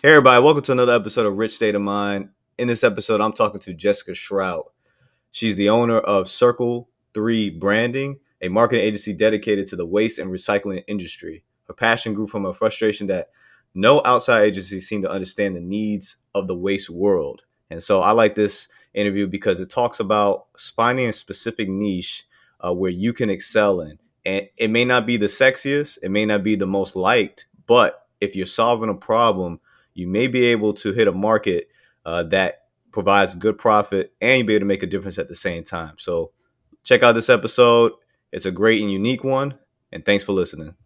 Hey, everybody, welcome to another episode of Rich State of Mind. In this episode, I'm talking to Jessica Shrout. She's the owner of Circle 3 Branding, a marketing agency dedicated to the waste and recycling industry. Her passion grew from a frustration that no outside agency seemed to understand the needs of the waste world. And so I like this interview because it talks about finding a specific niche uh, where you can excel in. And it may not be the sexiest, it may not be the most liked, but if you're solving a problem, you may be able to hit a market uh, that provides good profit and you be able to make a difference at the same time. So check out this episode. It's a great and unique one. And thanks for listening.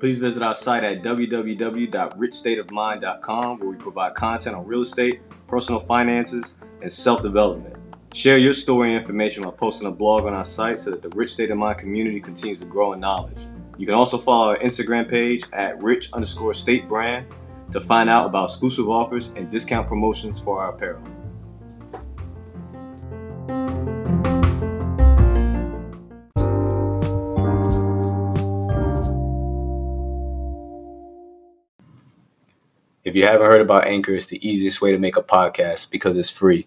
Please visit our site at www.richstateofmind.com where we provide content on real estate, personal finances, and self development. Share your story and information by posting a blog on our site so that the Rich State of Mind community continues to grow in knowledge. You can also follow our Instagram page at rich underscore state brand to find out about exclusive offers and discount promotions for our apparel. If you haven't heard about Anchor, it's the easiest way to make a podcast because it's free.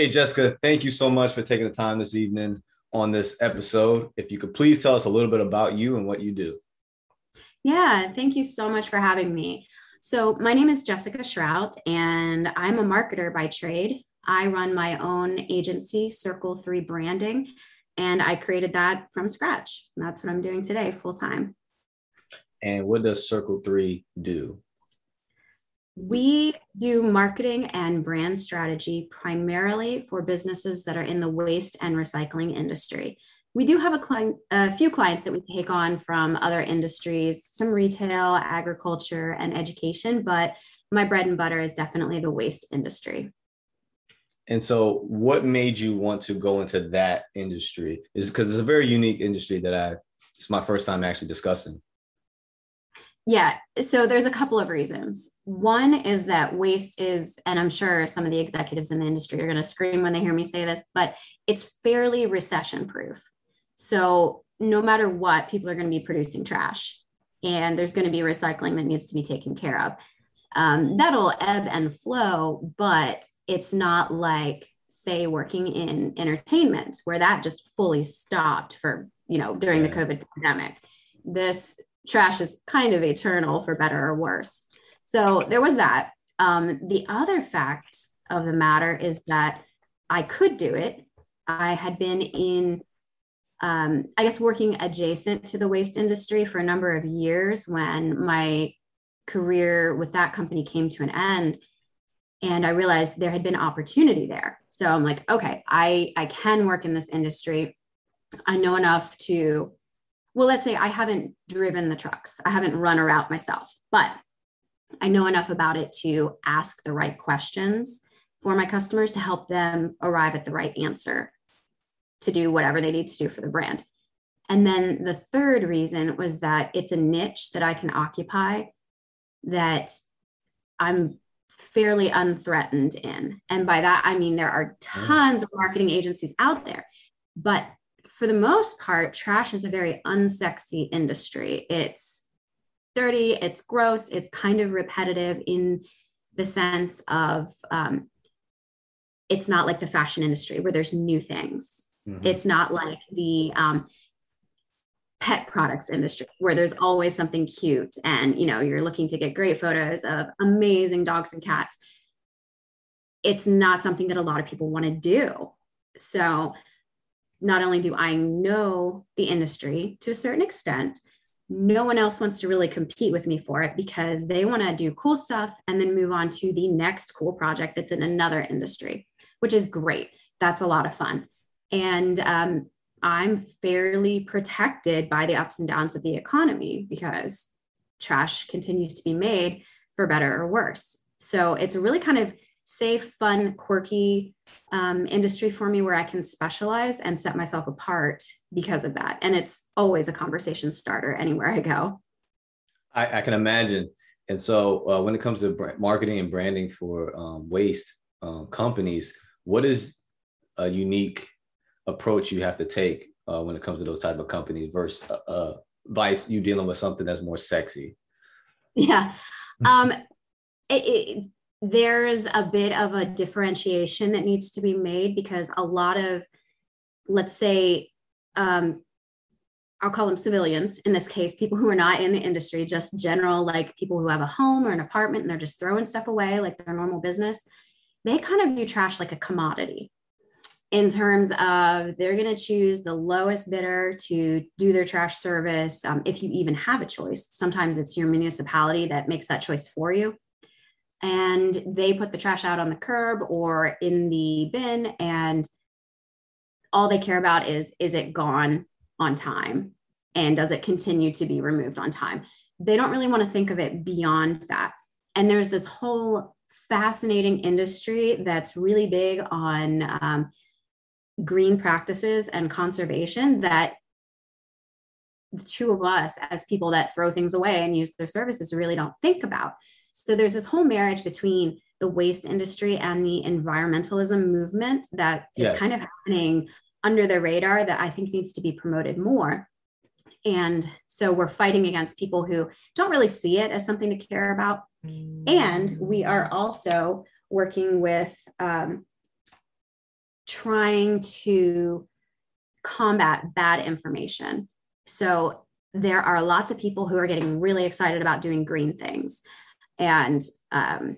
Hey, Jessica, thank you so much for taking the time this evening on this episode. If you could please tell us a little bit about you and what you do. Yeah, thank you so much for having me. So, my name is Jessica Shrout, and I'm a marketer by trade. I run my own agency, Circle 3 Branding, and I created that from scratch. And that's what I'm doing today, full time. And what does Circle 3 do? We do marketing and brand strategy primarily for businesses that are in the waste and recycling industry. We do have a, a few clients that we take on from other industries, some retail, agriculture, and education, but my bread and butter is definitely the waste industry. And so, what made you want to go into that industry? Is because it's a very unique industry that I, it's my first time actually discussing. Yeah. So there's a couple of reasons. One is that waste is, and I'm sure some of the executives in the industry are going to scream when they hear me say this, but it's fairly recession proof. So no matter what, people are going to be producing trash and there's going to be recycling that needs to be taken care of. Um, that'll ebb and flow, but it's not like, say, working in entertainment where that just fully stopped for, you know, during the COVID pandemic. This trash is kind of eternal for better or worse. So there was that. Um, the other fact of the matter is that I could do it. I had been in, um, I guess, working adjacent to the waste industry for a number of years when my career with that company came to an end. And I realized there had been opportunity there. So I'm like, okay, I, I can work in this industry. I know enough to well, let's say I haven't driven the trucks, I haven't run a route myself, but I know enough about it to ask the right questions for my customers to help them arrive at the right answer to do whatever they need to do for the brand. And then the third reason was that it's a niche that I can occupy that I'm fairly unthreatened in. And by that, I mean there are mm. tons of marketing agencies out there, but for the most part, trash is a very unsexy industry. It's dirty, it's gross, it's kind of repetitive in the sense of um, it's not like the fashion industry where there's new things. Mm-hmm. It's not like the um, pet products industry where there's always something cute and you know you're looking to get great photos of amazing dogs and cats. It's not something that a lot of people want to do. So not only do I know the industry to a certain extent, no one else wants to really compete with me for it because they want to do cool stuff and then move on to the next cool project that's in another industry, which is great. That's a lot of fun. And um, I'm fairly protected by the ups and downs of the economy because trash continues to be made for better or worse. So it's really kind of safe, fun, quirky um, industry for me where I can specialize and set myself apart because of that. And it's always a conversation starter anywhere I go. I, I can imagine. And so uh, when it comes to marketing and branding for um, waste um, companies, what is a unique approach you have to take uh, when it comes to those type of companies versus uh, uh vice you dealing with something that's more sexy? Yeah. Um, it, it, there's a bit of a differentiation that needs to be made because a lot of, let's say, um, I'll call them civilians in this case, people who are not in the industry, just general, like people who have a home or an apartment and they're just throwing stuff away like their normal business. They kind of view trash like a commodity in terms of they're going to choose the lowest bidder to do their trash service. Um, if you even have a choice, sometimes it's your municipality that makes that choice for you and they put the trash out on the curb or in the bin and all they care about is is it gone on time? And does it continue to be removed on time? They don't really want to think of it beyond that. And there's this whole fascinating industry that's really big on um, green practices and conservation that the two of us as people that throw things away and use their services really don't think about so there's this whole marriage between the waste industry and the environmentalism movement that is yes. kind of happening under the radar that I think needs to be promoted more. And so we're fighting against people who don't really see it as something to care about. And we are also working with um, trying to combat bad information. So there are lots of people who are getting really excited about doing green things and um,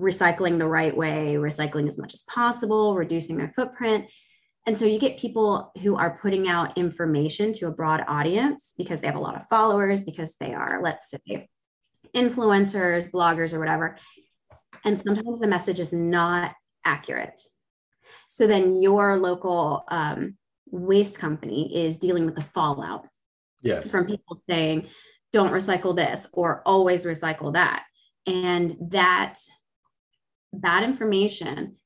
recycling the right way, recycling as much as possible, reducing their footprint. And so you get people who are putting out information to a broad audience because they have a lot of followers, because they are, let's say, influencers, bloggers, or whatever. And sometimes the message is not accurate. So then your local um, waste company is dealing with the fallout yes. from people saying, don't recycle this or always recycle that. And that bad information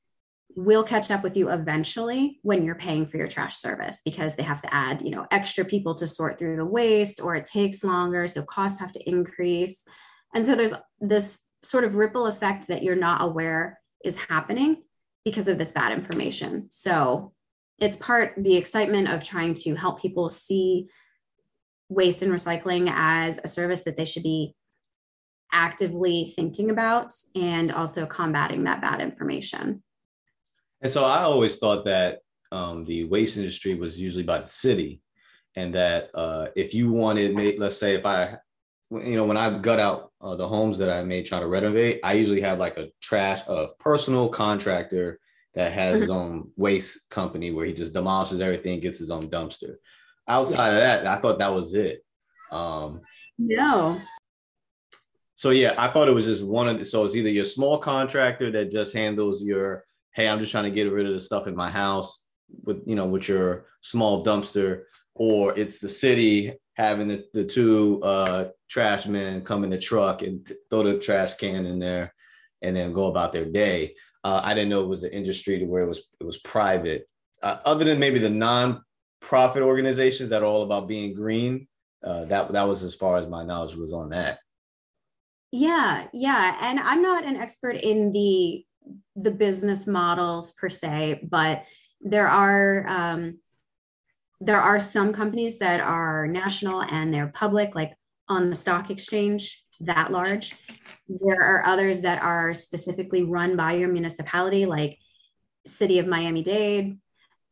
will catch up with you eventually when you're paying for your trash service because they have to add, you know, extra people to sort through the waste or it takes longer. So costs have to increase. And so there's this sort of ripple effect that you're not aware is happening because of this bad information. So it's part the excitement of trying to help people see waste and recycling as a service that they should be actively thinking about and also combating that bad information. And so I always thought that um, the waste industry was usually by the city, and that uh, if you wanted, let's say, if I, you know, when I gut out uh, the homes that I may try to renovate, I usually have like a trash, a personal contractor that has his own waste company where he just demolishes everything, gets his own dumpster. Outside of that, I thought that was it. Um, no so yeah, I thought it was just one of the, so it's either your small contractor that just handles your, hey, I'm just trying to get rid of the stuff in my house with, you know, with your small dumpster, or it's the city having the, the two uh, trash men come in the truck and t- throw the trash can in there and then go about their day. Uh, I didn't know it was an industry to where it was it was private. Uh, other than maybe the non-profit organizations that are all about being green, uh, that that was as far as my knowledge was on that. Yeah, yeah, and I'm not an expert in the the business models per se, but there are um, there are some companies that are national and they're public, like on the stock exchange that large. There are others that are specifically run by your municipality, like City of Miami Dade,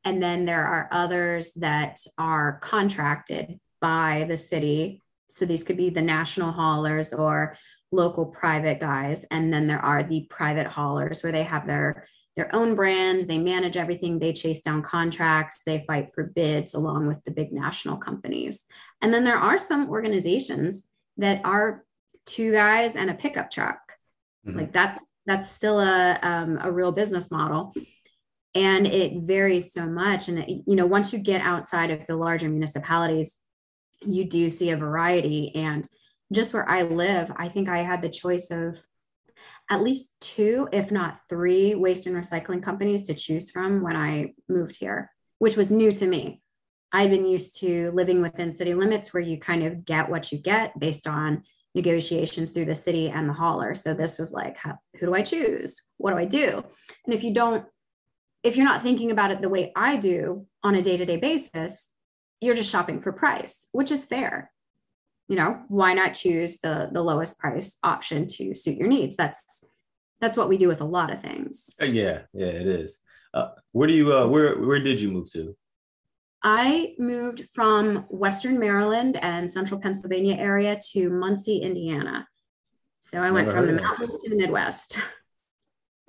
and then there are others that are contracted by the city. So these could be the national haulers or local private guys and then there are the private haulers where they have their their own brand they manage everything they chase down contracts they fight for bids along with the big national companies. And then there are some organizations that are two guys and a pickup truck. Mm-hmm. like that's that's still a um, a real business model. And it varies so much and you know once you get outside of the larger municipalities you do see a variety. And just where i live i think i had the choice of at least two if not three waste and recycling companies to choose from when i moved here which was new to me. I'd been used to living within city limits where you kind of get what you get based on negotiations through the city and the hauler. So this was like who do i choose? What do i do? And if you don't if you're not thinking about it the way I do on a day to day basis, you're just shopping for price, which is fair. You know, why not choose the the lowest price option to suit your needs? That's that's what we do with a lot of things. Uh, yeah, yeah, it is. Uh, where do you uh, where where did you move to? I moved from Western Maryland and Central Pennsylvania area to Muncie, Indiana. So I Never went from the mountains to the Midwest.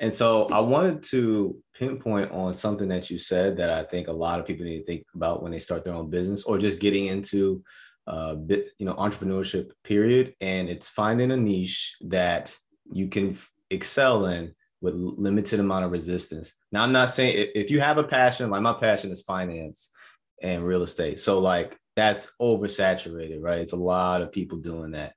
And so I wanted to pinpoint on something that you said that I think a lot of people need to think about when they start their own business or just getting into uh bit, you know, entrepreneurship period. And it's finding a niche that you can excel in with limited amount of resistance. Now, I'm not saying if you have a passion, like my passion is finance and real estate. So like that's oversaturated, right? It's a lot of people doing that.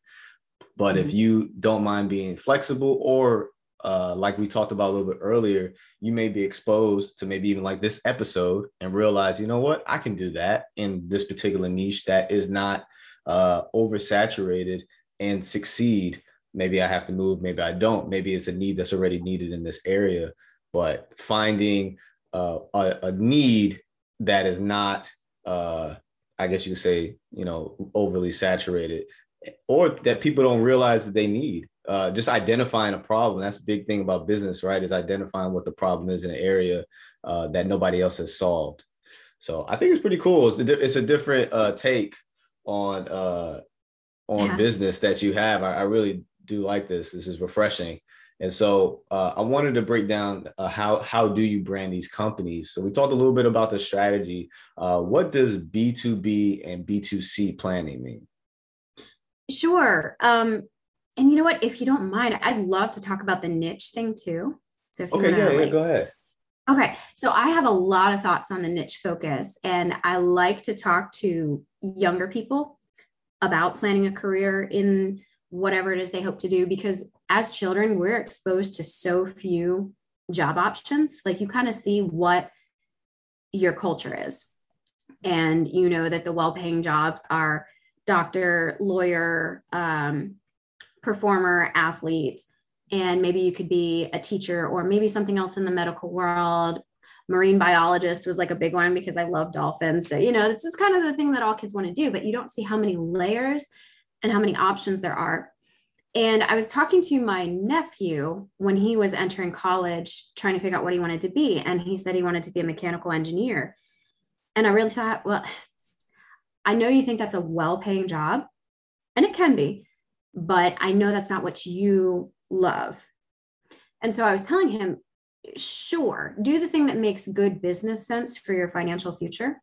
But mm-hmm. if you don't mind being flexible or uh, like we talked about a little bit earlier, you may be exposed to maybe even like this episode and realize, you know what, I can do that in this particular niche that is not uh, oversaturated and succeed. Maybe I have to move, maybe I don't. Maybe it's a need that's already needed in this area. But finding uh, a, a, need that is not, uh, I guess you could say, you know, overly saturated or that people don't realize that they need uh, just identifying a problem. That's a big thing about business, right? Is identifying what the problem is in an area uh, that nobody else has solved. So I think it's pretty cool. It's a, it's a different uh, take on uh, on yeah. business that you have. I, I, really do like this. This is refreshing. And so uh, I wanted to break down uh, how how do you brand these companies. So we talked a little bit about the strategy. Uh, what does B two B and B two C planning mean? Sure. Um, and you know what? If you don't mind, I'd love to talk about the niche thing too. So if okay, yeah, like, yeah, go ahead. Okay, so I have a lot of thoughts on the niche focus, and I like to talk to younger people about planning a career in whatever it is they hope to do because as children, we're exposed to so few job options. Like you kind of see what your culture is, and you know that the well paying jobs are doctor, lawyer, um, performer, athlete, and maybe you could be a teacher or maybe something else in the medical world. Marine biologist was like a big one because I love dolphins. So, you know, this is kind of the thing that all kids want to do, but you don't see how many layers and how many options there are. And I was talking to my nephew when he was entering college, trying to figure out what he wanted to be. And he said he wanted to be a mechanical engineer. And I really thought, well, I know you think that's a well paying job, and it can be, but I know that's not what you love. And so I was telling him, sure, do the thing that makes good business sense for your financial future.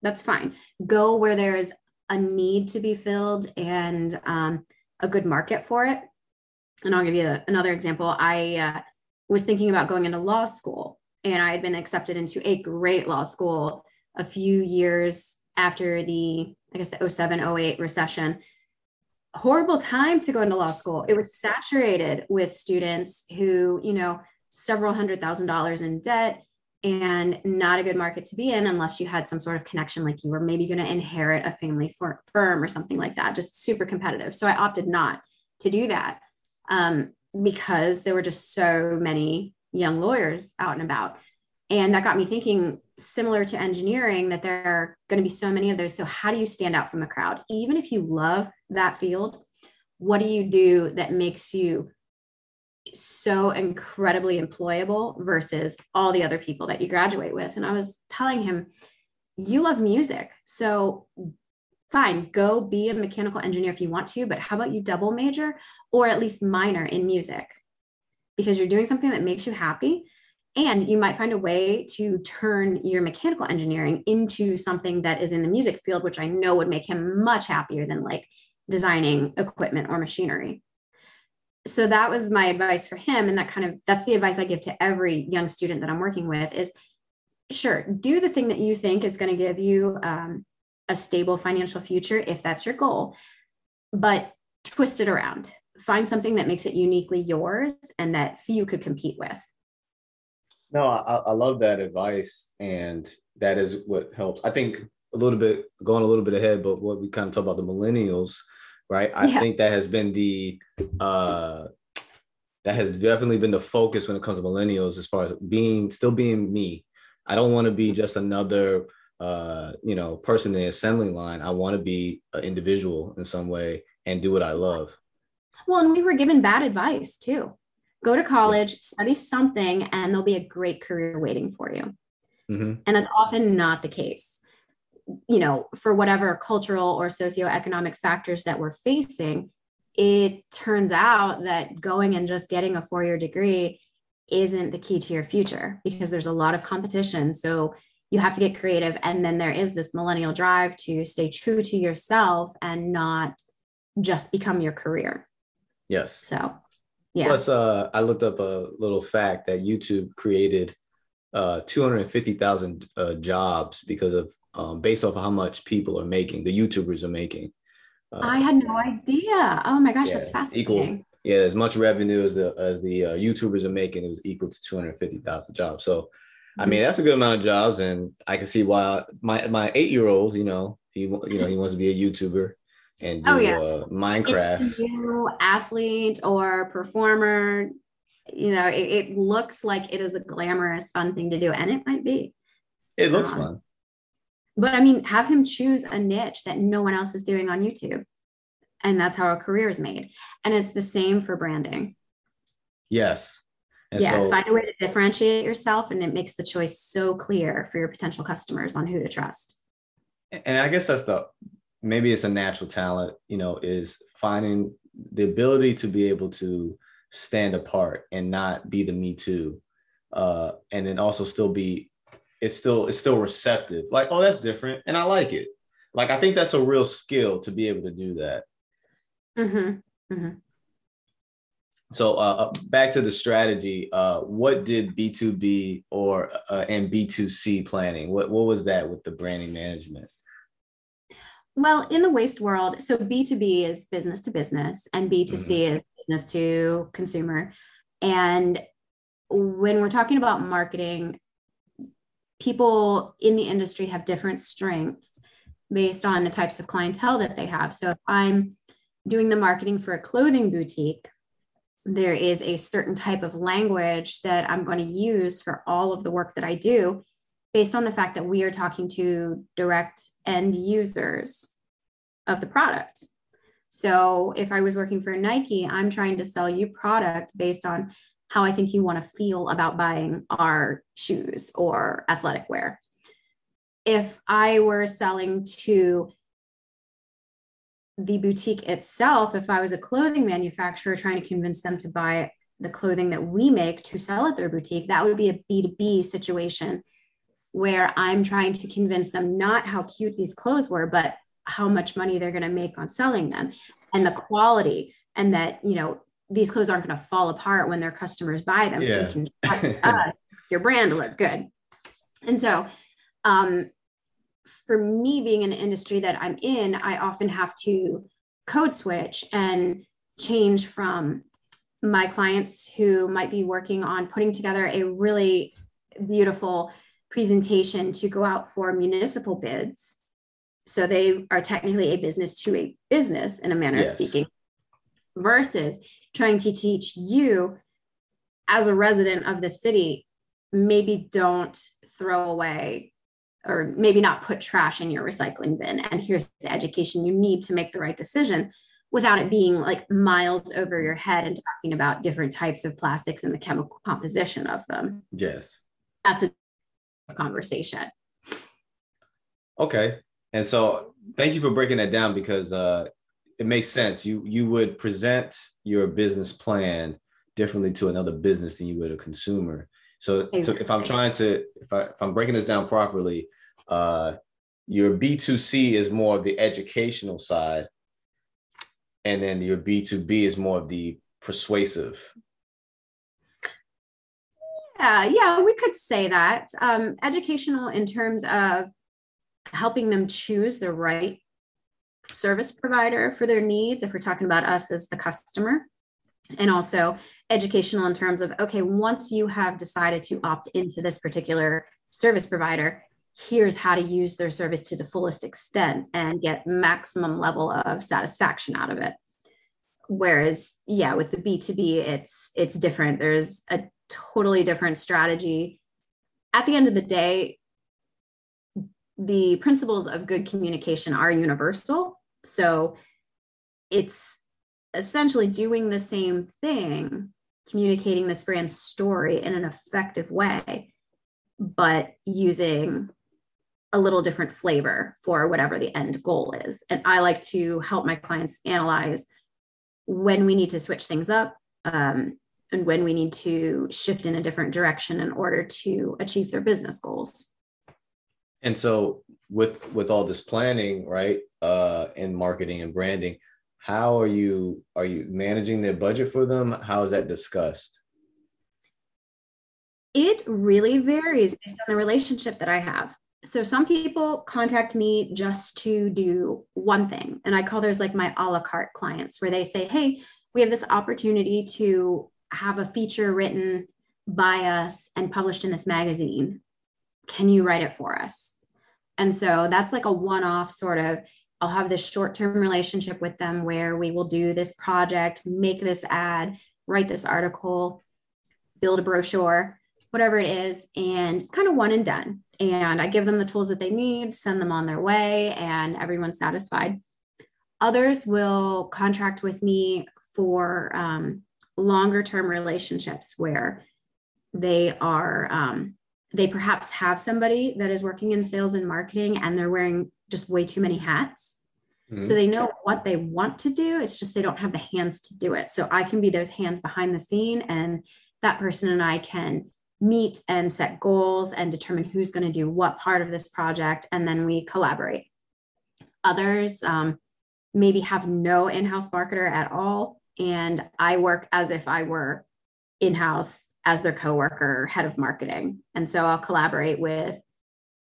That's fine. Go where there is a need to be filled and um, a good market for it. And I'll give you another example. I uh, was thinking about going into law school, and I had been accepted into a great law school a few years after the, I guess, the 07, 08 recession horrible time to go into law school. It was saturated with students who, you know, several hundred thousand dollars in debt and not a good market to be in unless you had some sort of connection, like you were maybe going to inherit a family for, firm or something like that, just super competitive. So I opted not to do that um, because there were just so many young lawyers out and about. And that got me thinking, similar to engineering, that there are going to be so many of those. So, how do you stand out from the crowd? Even if you love that field, what do you do that makes you so incredibly employable versus all the other people that you graduate with? And I was telling him, you love music. So, fine, go be a mechanical engineer if you want to, but how about you double major or at least minor in music? Because you're doing something that makes you happy and you might find a way to turn your mechanical engineering into something that is in the music field, which I know would make him much happier than like designing equipment or machinery. so that was my advice for him. And that kind of that's the advice i give to every young student that i'm working with is sure do the thing that you think is going to give you um, a stable financial future if that's your goal but twist it around. Find something that makes it uniquely yours and that few could compete with no I, I love that advice and that is what helps i think a little bit going a little bit ahead but what we kind of talk about the millennials right? I yeah. think that has been the uh that has definitely been the focus when it comes to millennials as far as being still being me. I don't want to be just another uh you know person in the assembly line. I want to be an individual in some way and do what i love. Well and we were given bad advice too go to college study something and there'll be a great career waiting for you mm-hmm. and that's often not the case you know, for whatever cultural or socioeconomic factors that we're facing, it turns out that going and just getting a four year degree isn't the key to your future because there's a lot of competition. So you have to get creative. And then there is this millennial drive to stay true to yourself and not just become your career. Yes. So, yeah. Plus, uh, I looked up a little fact that YouTube created uh, 250,000 uh, jobs because of um, based off of how much people are making, the YouTubers are making. Uh, I had no idea. Oh my gosh, yeah, that's fascinating. Equal, yeah, as much revenue as the as the uh, YouTubers are making, it was equal to 250,000 jobs. So, I mean, that's a good amount of jobs, and I can see why my my eight year old, you know, he you know he wants to be a YouTuber and do oh, yeah. uh, Minecraft. New athlete or performer you know, it, it, looks like it is a glamorous, fun thing to do, and it might be. It looks um, fun. But I mean, have him choose a niche that no one else is doing on YouTube. And that's how a career is made. And it's the same for branding. Yes. And yeah, so, find a way to differentiate yourself, and it makes the choice so clear for your potential customers on who to trust. And I guess that's the maybe it's a natural talent, you know, is finding the ability to be able to stand apart and not be the me too uh and then also still be it's still it's still receptive like oh that's different and i like it like i think that's a real skill to be able to do that mm-hmm. Mm-hmm. so uh, uh back to the strategy uh what did b2b or uh, and b2c planning what what was that with the branding management well, in the waste world, so B2B is business to business and B2C mm-hmm. is business to consumer. And when we're talking about marketing, people in the industry have different strengths based on the types of clientele that they have. So if I'm doing the marketing for a clothing boutique, there is a certain type of language that I'm going to use for all of the work that I do based on the fact that we are talking to direct end users of the product. So if I was working for Nike, I'm trying to sell you product based on how I think you want to feel about buying our shoes or athletic wear. If I were selling to the boutique itself, if I was a clothing manufacturer trying to convince them to buy the clothing that we make to sell at their boutique, that would be a B2B situation where I'm trying to convince them not how cute these clothes were, but how much money they're going to make on selling them and the quality and that, you know, these clothes aren't going to fall apart when their customers buy them. Yeah. So you can trust us, your brand to look good. And so, um, for me being in the industry that I'm in, I often have to code switch and change from my clients who might be working on putting together a really beautiful presentation to go out for municipal bids. So they are technically a business to a business in a manner yes. of speaking, versus trying to teach you as a resident of the city, maybe don't throw away or maybe not put trash in your recycling bin. And here's the education you need to make the right decision without it being like miles over your head and talking about different types of plastics and the chemical composition of them. Yes. That's a conversation. Okay. And so thank you for breaking that down because uh, it makes sense. You you would present your business plan differently to another business than you would a consumer. So, exactly. so if I'm trying to if I if I'm breaking this down properly, uh, your B2C is more of the educational side, and then your B2B is more of the persuasive? Yeah, yeah, we could say that. Um, educational in terms of helping them choose the right service provider for their needs, if we're talking about us as the customer, and also educational in terms of okay, once you have decided to opt into this particular service provider, here's how to use their service to the fullest extent and get maximum level of satisfaction out of it whereas yeah with the b2b it's it's different there's a totally different strategy at the end of the day the principles of good communication are universal so it's essentially doing the same thing communicating this brand story in an effective way but using a little different flavor for whatever the end goal is. And I like to help my clients analyze when we need to switch things up um, and when we need to shift in a different direction in order to achieve their business goals. And so with with all this planning, right, uh, in marketing and branding, how are you are you managing the budget for them? How is that discussed? It really varies based on the relationship that I have so some people contact me just to do one thing and i call those like my a la carte clients where they say hey we have this opportunity to have a feature written by us and published in this magazine. Can you write it for us? And so that's like a one-off sort of i'll have this short-term relationship with them where we will do this project make this ad write this article build a brochure whatever it is and it's kind of one and done. And I give them the tools that they need, send them on their way, and everyone's satisfied. Others will contract with me for um, longer term relationships where they are, um, they perhaps have somebody that is working in sales and marketing and they're wearing just way too many hats. Mm-hmm. So they know what they want to do. It's just they don't have the hands to do it. So I can be those hands behind the scene, and that person and I can meet and set goals and determine who's going to do what part of this project, and then we collaborate. Others um, maybe have no in house marketer at all, and I work as if I were in house as their coworker, head of marketing. And so I'll collaborate with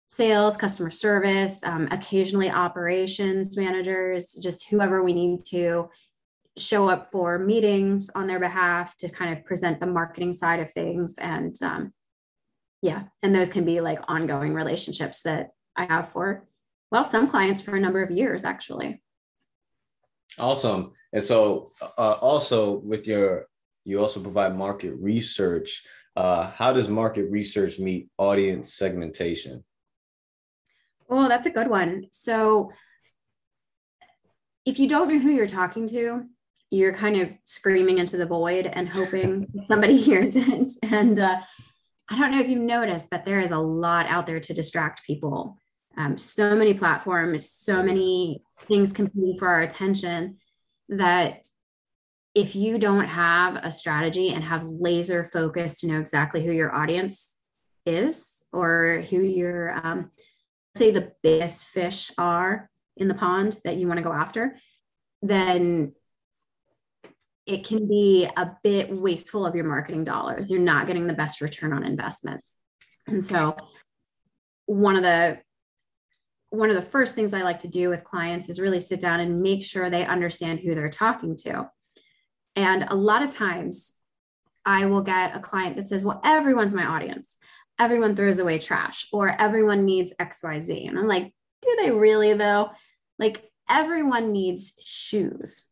sales, customer service, um, occasionally operations managers, just whoever we need to show up for meetings on their behalf to kind of present the marketing side of things and um, yeah and those can be like ongoing relationships that i have for well some clients for a number of years actually awesome and so uh, also with your you also provide market research uh, how does market research meet audience segmentation oh that's a good one so if you don't know who you're talking to you're kind of screaming into the void and hoping somebody hears it. And uh, I don't know if you've noticed, but there is a lot out there to distract people. Um, so many platforms, so many things competing for our attention that if you don't have a strategy and have laser focus to know exactly who your audience is or who your um, say the biggest fish are in the pond that you want to go after then it can be a bit wasteful of your marketing dollars. You're not getting the best return on investment. And so one of the one of the first things I like to do with clients is really sit down and make sure they understand who they're talking to. And a lot of times I will get a client that says, Well, everyone's my audience. Everyone throws away trash or everyone needs XYZ. And I'm like, Do they really though? Like, everyone needs shoes.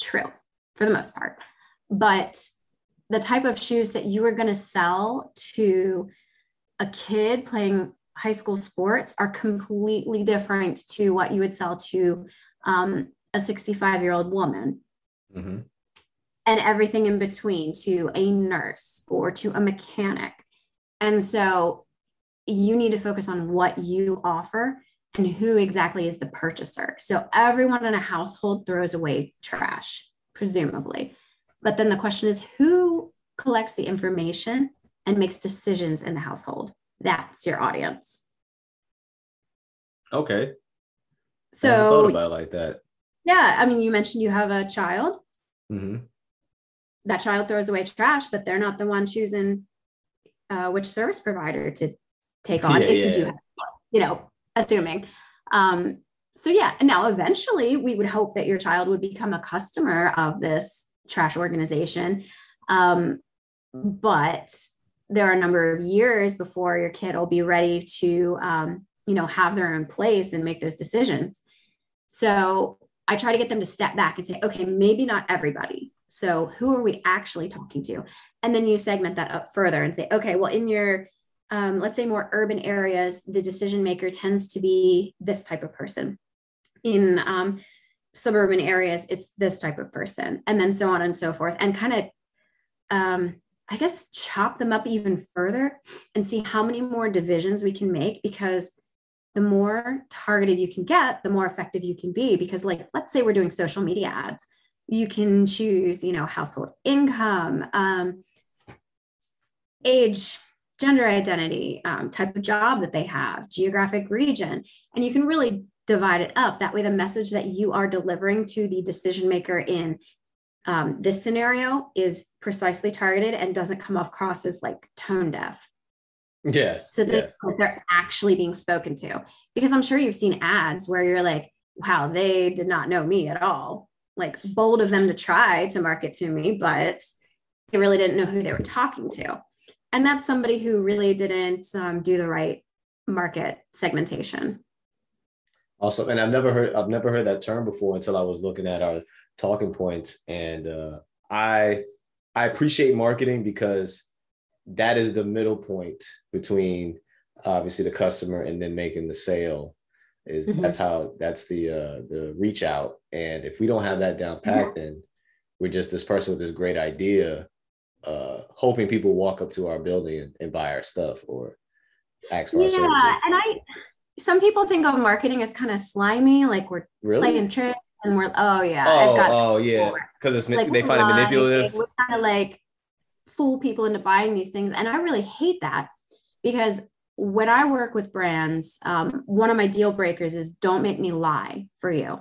True for the most part. But the type of shoes that you are going to sell to a kid playing high school sports are completely different to what you would sell to um, a 65 year old woman. Mm-hmm. And everything in between to a nurse or to a mechanic. And so you need to focus on what you offer and who exactly is the purchaser. So everyone in a household throws away trash presumably. But then the question is who collects the information and makes decisions in the household? That's your audience. Okay. So I thought about like that. Yeah, I mean, you mentioned you have a child. Mm-hmm. that child throws away trash, but they're not the one choosing uh, which service provider to take on Yeah, if yeah. you do have, you know, assuming. Um, so yeah, and now eventually we would hope that your child would become a customer of this trash organization. Um, but there are a number of years before your kid will be ready to, um, you know, have their own place and make those decisions. So I try to get them to step back and say, okay, maybe not everybody. So who are we actually talking to? And then you segment that up further and say, okay, well, in your um, let's say more urban areas, the decision maker tends to be this type of person. In um, suburban areas, it's this type of person, and then so on and so forth, and kind of, um, I guess, chop them up even further and see how many more divisions we can make because the more targeted you can get, the more effective you can be. Because, like, let's say we're doing social media ads, you can choose, you know, household income, um, age, gender identity, um, type of job that they have, geographic region, and you can really divide it up. That way, the message that you are delivering to the decision maker in um, this scenario is precisely targeted and doesn't come across as like tone deaf. Yes. So yes. they're actually being spoken to. Because I'm sure you've seen ads where you're like, wow, they did not know me at all. Like bold of them to try to market to me, but they really didn't know who they were talking to. And that's somebody who really didn't um, do the right market segmentation. Awesome. And I've never heard I've never heard that term before until I was looking at our talking points. And uh, I I appreciate marketing because that is the middle point between obviously the customer and then making the sale. Is Mhm. that's how that's the uh, the reach out. And if we don't have that down packed, then we're just this person with this great idea, uh, hoping people walk up to our building and, and buy our stuff or ask for our Yeah. services. And I, some people think of marketing as kind of slimy, like we're Really? playing tricks and we're, oh yeah, Oh, oh yeah, because it's like they find it manipulative. We kind of like fool people into buying these things, and I really hate that because when I work with brands, um, one of my deal breakers is don't make me lie for you.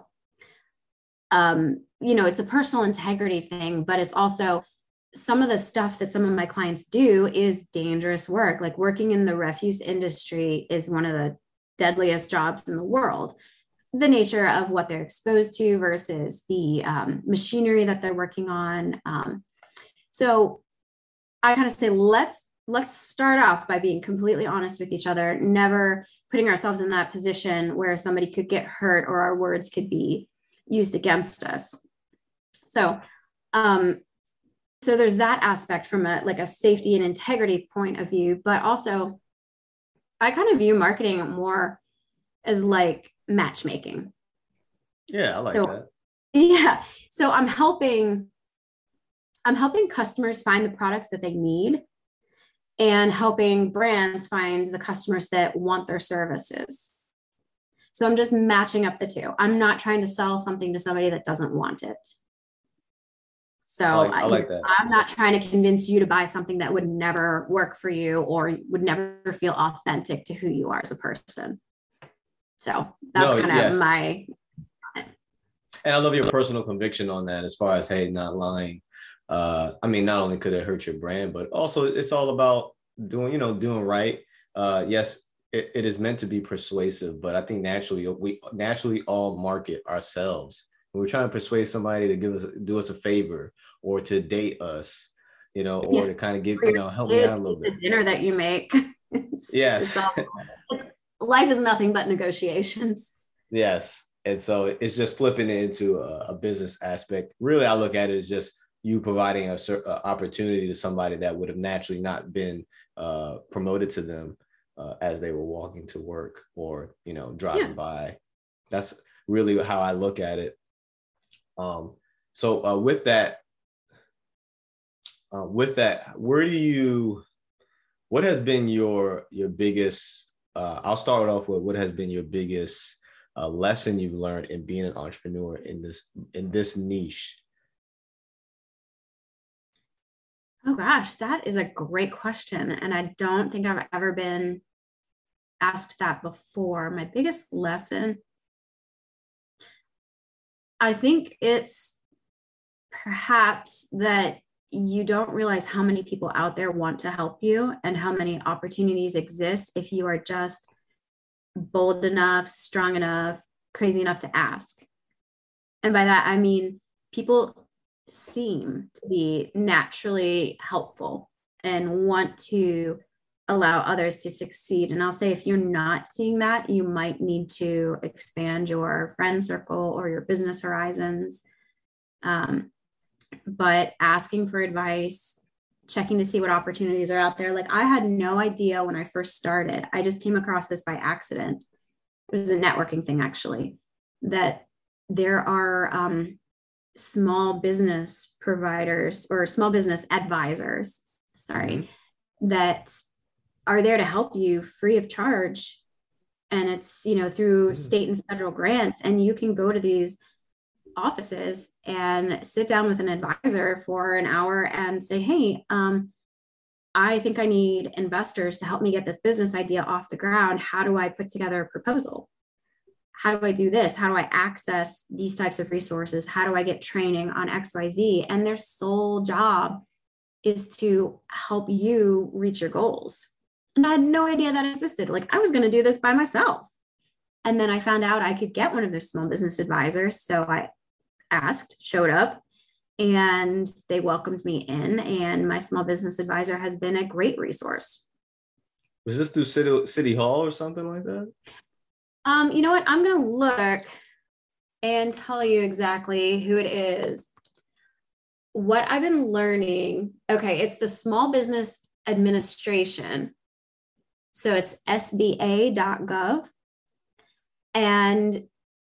Um, you know, it's a personal integrity thing, but it's also some of the stuff that some of my clients do is dangerous work. Like working in the refuse industry is one of the deadliest jobs in the world the nature of what they're exposed to versus the um, machinery that they're working on. Um, so I kind of say let's let's start off by being completely honest with each other, never putting ourselves in that position where somebody could get hurt or our words could be used against us. So um, so there's that aspect from a like a safety and integrity point of view, but also I kind of view marketing more as like matchmaking. Yeah, I like So- that. Yeah. So I'm helping I'm helping customers find the products that they need and helping brands find the customers that want their services. So I'm just matching up the two. I'm not trying to sell something to somebody that doesn't want it. So I like, I I- like that. I'm not trying to convince you to buy something that would never work for you or would never feel authentic to who you are as a person. So that's No, kind of yes. my And I love your personal conviction on that as far as hey, not lying. Uh, I mean, not only could it hurt your brand, but also it's all about doing, you know, doing right. Uh, yes, it, it is meant to be persuasive, but I think naturally we naturally all market ourselves. When we're trying to persuade somebody to give us do us a favor or to date us, you know, or Yeah. to kind of give, you know, help me out a little the bit. dinner that you make. It's- Yes. it's life is nothing but negotiations. Yes. And so it's just flipping it into a, a business aspect. Really, I look at it as just you providing a certain opportunity to somebody that would have naturally not been uh, promoted to them uh, as they were walking to work or, you know, driving Yeah. by. That's really how I look at it. Um, so uh, with that, uh, with that, where do you, what has been your your biggest? Uh, I'll start off with what has been your biggest uh, lesson you've learned in being an entrepreneur in this in this niche. Oh gosh, that is a great question. And I don't think I've ever been asked that before. My biggest lesson, I think it's perhaps that you don't realize how many people out there want to help you and how many opportunities exist if you are just bold enough, strong enough, crazy enough to ask. And by that, I mean people seem to be naturally helpful and want to allow others to succeed. And I'll say if you're not seeing that, you might need to expand your friend circle or your business horizons. Um, but asking for advice, checking to see what opportunities are out there. Like I had no idea when I first started. I just came across this by accident. It was a networking thing actually, that there are um, small business providers or small business advisors, sorry, that are there to help you free of charge. And it's, you know, through mm-hmm. state and federal grants. And you can go to these offices and sit down with an advisor for an hour and say, hey, um, I think I need investors to help me get this business idea off the ground. How do I put together a proposal? How do I do this? How do I access these types of resources? How do I get training on XYZ? And their sole job is to help you reach your goals. And I had no idea that existed. Like I was going to do this by myself. And then I found out I could get one of their small business advisors. So I asked, showed up, and they welcomed me in. And my small business advisor has been a great resource. Was this through City, City Hall or something like that? Um, you know what? I'm going to look and tell you exactly who it is. What I've been learning, okay, it's the Small Business Administration. So it's sba.gov. And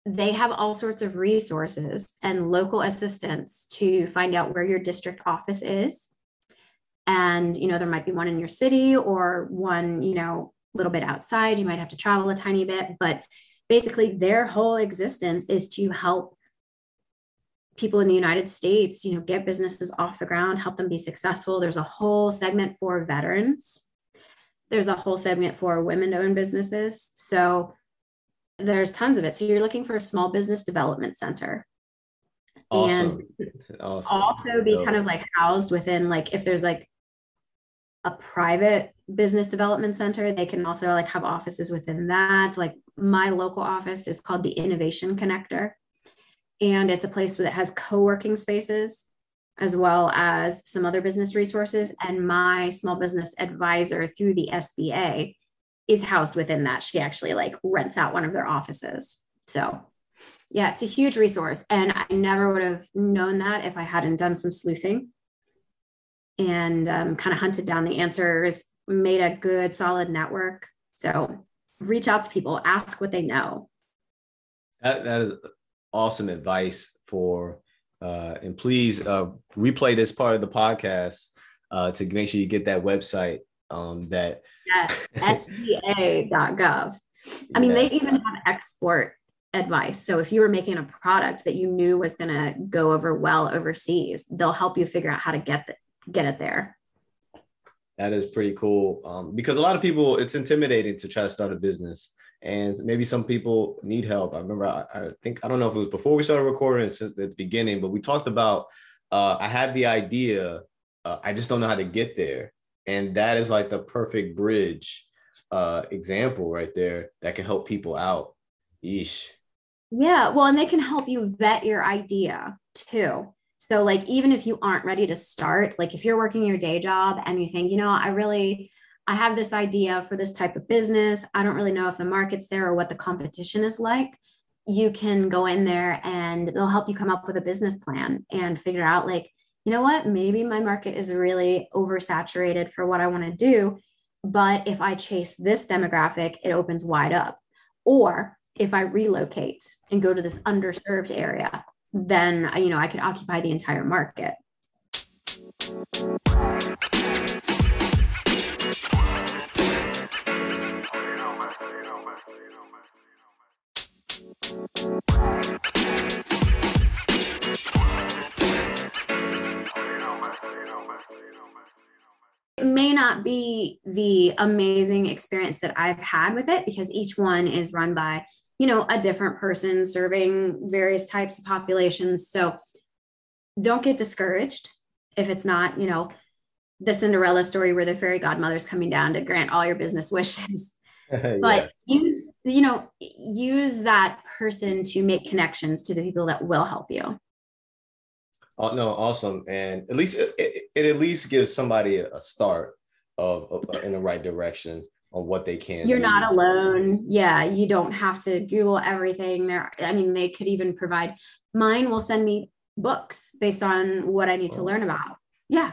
they have all sorts of resources and local assistance to find out where your district office is. And you know there might be one in your city or one you know a little bit outside. You might have to travel a tiny bit but basically their whole existence is to help people in the united states you know get businesses off the ground help them be successful. There's a whole segment for veterans. There's a whole segment for women owned businesses. So there's tons of it. So you're looking for a small business development center. Awesome. And awesome. also be kind of like housed within like if there's like a private business development center, they can also like have offices within that. Like my local office is called the Innovation Connector. And it's a place that has co-working spaces as well as some other business resources. And my small business advisor through the SBA is housed within that. She actually like rents out one of their offices. So yeah, it's a huge resource. And I never would have known that if I hadn't done some sleuthing and um, kind of hunted down the answers, made a good solid network. So reach out to people, ask what they know. That, that is awesome advice for, uh, and please uh, replay this part of the podcast uh, to make sure you get that website um, that yes, sba.gov. I mean, yes. they even have export advice. So if you were making a product that you knew was going to go over well overseas, they'll help you figure out how to get the, get it there. That is pretty cool um, because a lot of people, it's intimidating to try to start a business. And maybe some people need help. I remember, I, I think, I don't know if it was before we started recording at the beginning, but we talked about, uh, I had the idea, uh, I just don't know how to get there and that is like the perfect bridge uh example right there that can help people out. Yeesh. yeah well and they can help you vet your idea too. So like even if you aren't ready to start like if you're working your day job and you think you know i really i have this idea for this type of business. I don't really know if the market's there or what the competition is like you can go in there and they'll help you come up with a business plan and figure out like you know what, maybe my market is really oversaturated for what I want to do. But if I chase this demographic, it opens wide up. Or if I relocate and go to this underserved area, then you know I could occupy the entire market. It may not be the amazing experience that I've had with it because each one is run by, you know, a different person serving various types of populations. So don't get discouraged. if it's not, you know, the Cinderella story where the fairy godmother's coming down to grant all your business wishes. yeah. But use, you know, use that person to make connections to the people that will help you. Oh no, awesome, and at least it, it, it at least gives somebody a start of, of, uh, in the right direction on what they can. You're do. not alone. Yeah, you don't have to Google everything. There, I mean, they could even provide. Mine will send me books based on what I need oh. to learn about. Yeah,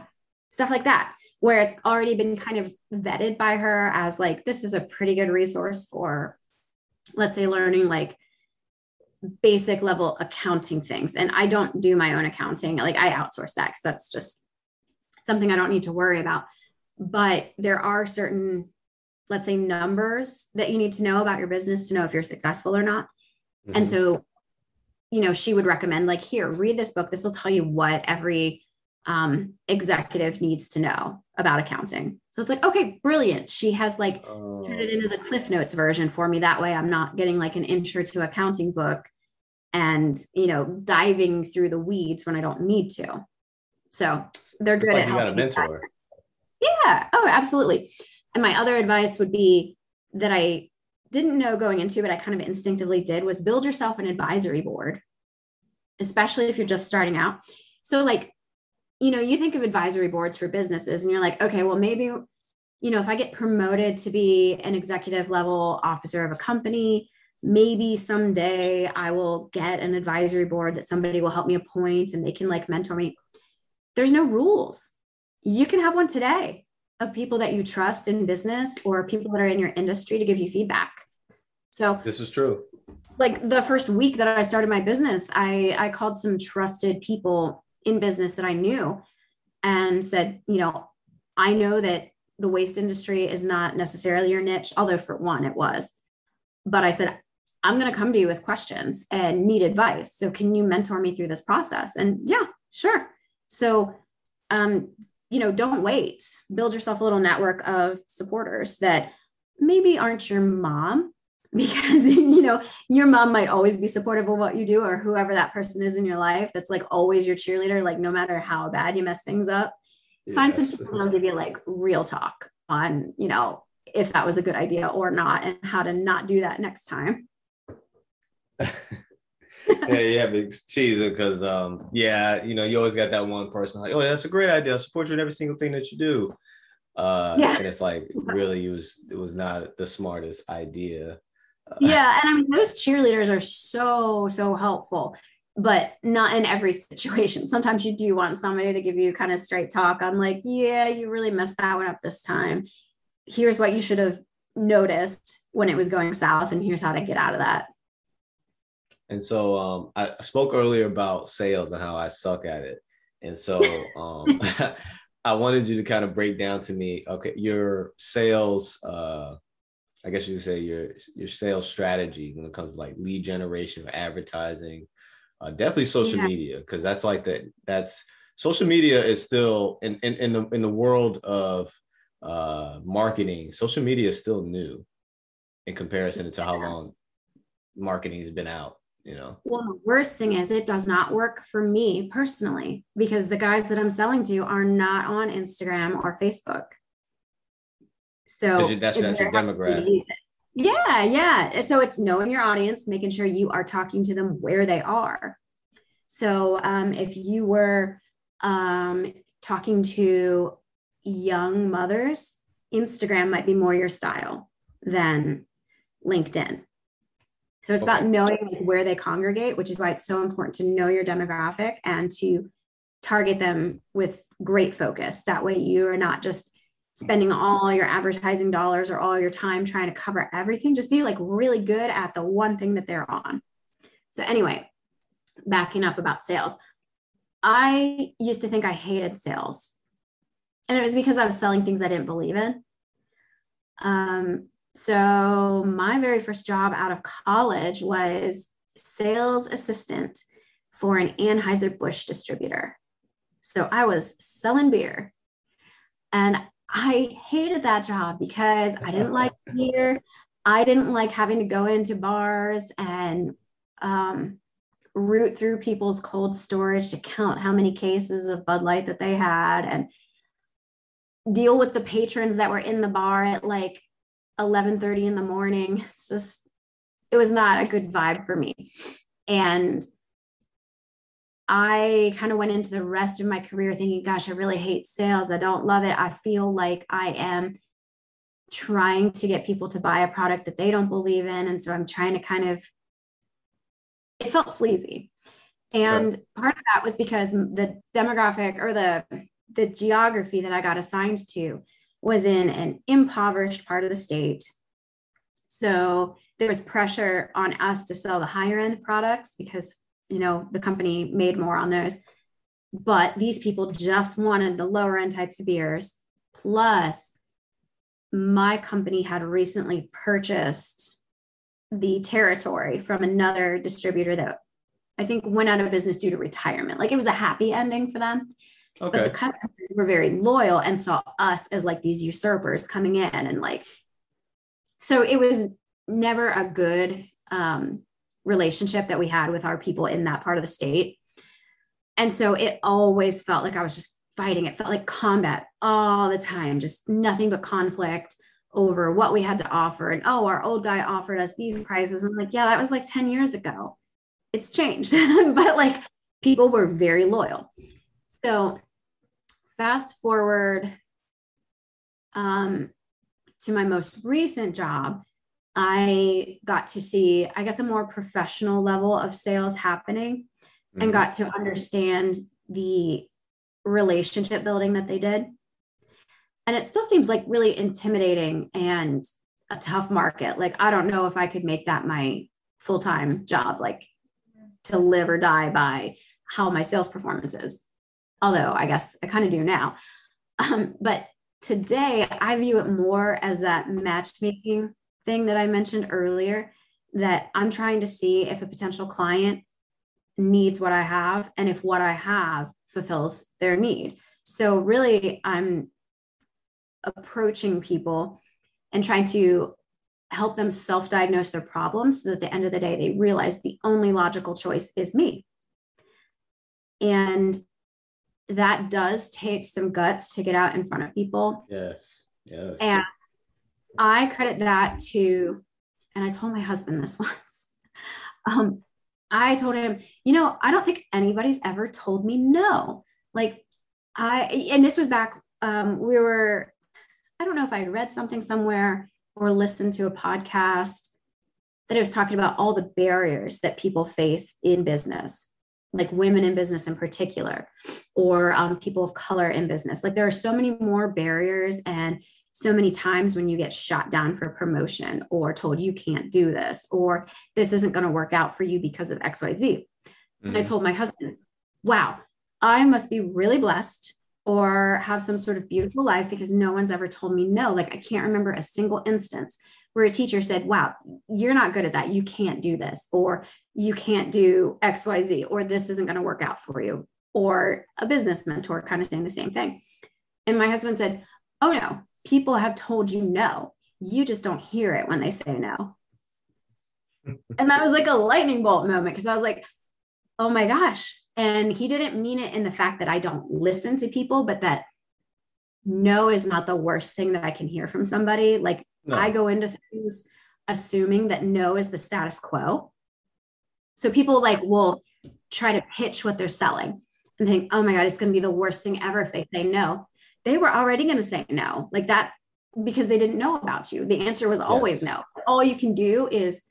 stuff like that, where it's already been kind of vetted by her as like this is a pretty good resource for, let's say, learning like basic level accounting things. And I don't do my own accounting. Like I outsource that because that's just something I don't need to worry about. But there are certain, let's say, numbers that you need to know about your business to know if you're successful or not. Mm-hmm. And so, you know, she would recommend, like, here, read this book. This will tell you what every um, executive needs to know about accounting. So it's like, okay, brilliant. She has like oh. turned it into the Cliff Notes version for me. That way I'm not getting like an intro to accounting book and, you know, diving through the weeds when I don't need to. So they're good like at you. Got a mentor. Yeah. Oh, absolutely. And my other advice would be that I didn't know going into, but I kind of instinctively did was build yourself an advisory board, especially if you're just starting out. So, like, you know, you think of advisory boards for businesses and you're like, okay, well, maybe, you know, if I get promoted to be an executive level officer of a company, maybe someday I will get an advisory board that somebody will help me appoint and they can like mentor me. There's no rules. You can have one today of people that you trust in business or people that are in your industry to give you feedback. So this is true. Like the first week that I started my business, I I called some trusted people in business that I knew and said, you know, I know that the waste industry is not necessarily your niche, although for one it was. But I said, I'm going to come to you with questions and need advice. So can you mentor me through this process? And yeah, sure. So, um, you know, don't wait. Build yourself a little network of supporters that maybe aren't your mom, because you know your mom might always be supportive of what you do or whoever that person is in your life that's like always your cheerleader like no matter how bad you mess things up yes. find some people that'll give you like real talk on you know if that was a good idea or not and how to not do that next time yeah, yeah, big cheese because um, yeah, you know, you always got that one person like, oh, that's a great idea. I support you in every single thing that you do. Uh, yeah. and it's like really it was it was not the smartest idea yeah and i mean those cheerleaders are so so helpful but not in every situation sometimes you do want somebody to give you kind of straight talk i'm like yeah you really messed that one up this time here's what you should have noticed when it was going south and here's how to get out of that and so um, i spoke earlier about sales and how i suck at it and so um, i wanted you to kind of break down to me okay your sales uh, I guess you could say your your sales strategy when it comes to like lead generation or advertising, uh, definitely social yeah. media because that's like that. That's social media is still in, in in the in the world of uh, marketing. Social media is still new in comparison to how long marketing has been out. You know. Well, the worst thing is it does not work for me personally because the guys that I'm selling to are not on Instagram or Facebook. So that's not your demographic. Yeah, yeah. So it's knowing your audience, making sure you are talking to them where they are. So um, if you were um, talking to young mothers, Instagram might be more your style than LinkedIn. So it's okay. about knowing where they congregate, which is why it's so important to know your demographic and to target them with great focus. That way you are not just spending all your advertising dollars or all your time trying to cover everything. Just be like really good at the one thing that they're on. So, anyway, backing up about sales, I used to think I hated sales. And it was because I was selling things I didn't believe in. Um, so, my very first job out of college was sales assistant for an Anheuser-Busch distributor. So, I was selling beer. And I hated that job because I didn't like beer. I didn't like having to go into bars and um, root through people's cold storage to count how many cases of Bud Light that they had and deal with the patrons that were in the bar at like 11:30 in the morning. It's just it was not a good vibe for me. And I kind of went into the rest of my career thinking, gosh, I really hate sales. I don't love it. I feel like I am trying to get people to buy a product that they don't believe in. And so I'm trying to kind of, it felt sleazy. And right. part of that was because the demographic or the the geography that I got assigned to was in an impoverished part of the state. So there was pressure on us to sell the higher end products because you know the company made more on those but these people just wanted the lower end types of beers plus my company had recently purchased the territory from another distributor that I think went out of business due to retirement. Like it was a happy ending for them. Okay. But the customers were very loyal and saw us as like these usurpers coming in and like so it was never a good um, relationship that we had with our people in that part of the state. And so it always felt like I was just fighting. It felt like combat all the time, just nothing but conflict over what we had to offer. And oh, our old guy offered us these prices. I'm like, yeah, that was like 10 years ago. It's changed. but like people were very loyal. So fast forward um, to my most recent job, I got to see, I guess, a more professional level of sales happening mm-hmm. and got to understand the relationship building that they did. And it still seems like really intimidating and a tough market. Like, I don't know if I could make that my full time job, like to live or die by how my sales performance is. Although I guess I kind of do now. Um, but today I view it more as that matchmaking thing that I mentioned earlier that I'm trying to see if a potential client needs what I have and if what I have fulfills their need. So, really, I'm approaching people and trying to help them self diagnose their problems so that at the end of the day, they realize the only logical choice is me. And that does take some guts to get out in front of people. Yes. Yes. And I credit that to, and I told my husband this once. Um, I told him, you know, I don't think anybody's ever told me no. Like, I, and this was back, um, we were, I don't know if I had read something somewhere or listened to a podcast that it was talking about all the barriers that people face in business, like women in business in particular, or um, people of color in business. Like, there are so many more barriers and so many times when you get shot down for promotion or told you can't do this or this isn't going to work out for you because of xyz mm-hmm. and i mm-hmm. told my husband wow i must be really blessed or have some sort of beautiful life because no one's ever told me no like i can't remember a single instance where a teacher said wow you're not good at that you can't do this or you can't do xyz or this isn't going to work out for you or a business mentor kind of saying the same thing and my husband said oh no people have told you no. You just don't hear it when they say no. and that was like a lightning bolt moment because I was like, oh my gosh. And he didn't mean it in the fact that I don't listen to people, but that no is not the worst thing that I can hear from somebody. Like no. I go into things assuming that no is the status quo. So people like will try to pitch what they're selling and think, oh my God, it's going to be the worst thing ever if they say no. They were already going to say no like that because they didn't know about you. The answer was always yes. no. All you can do is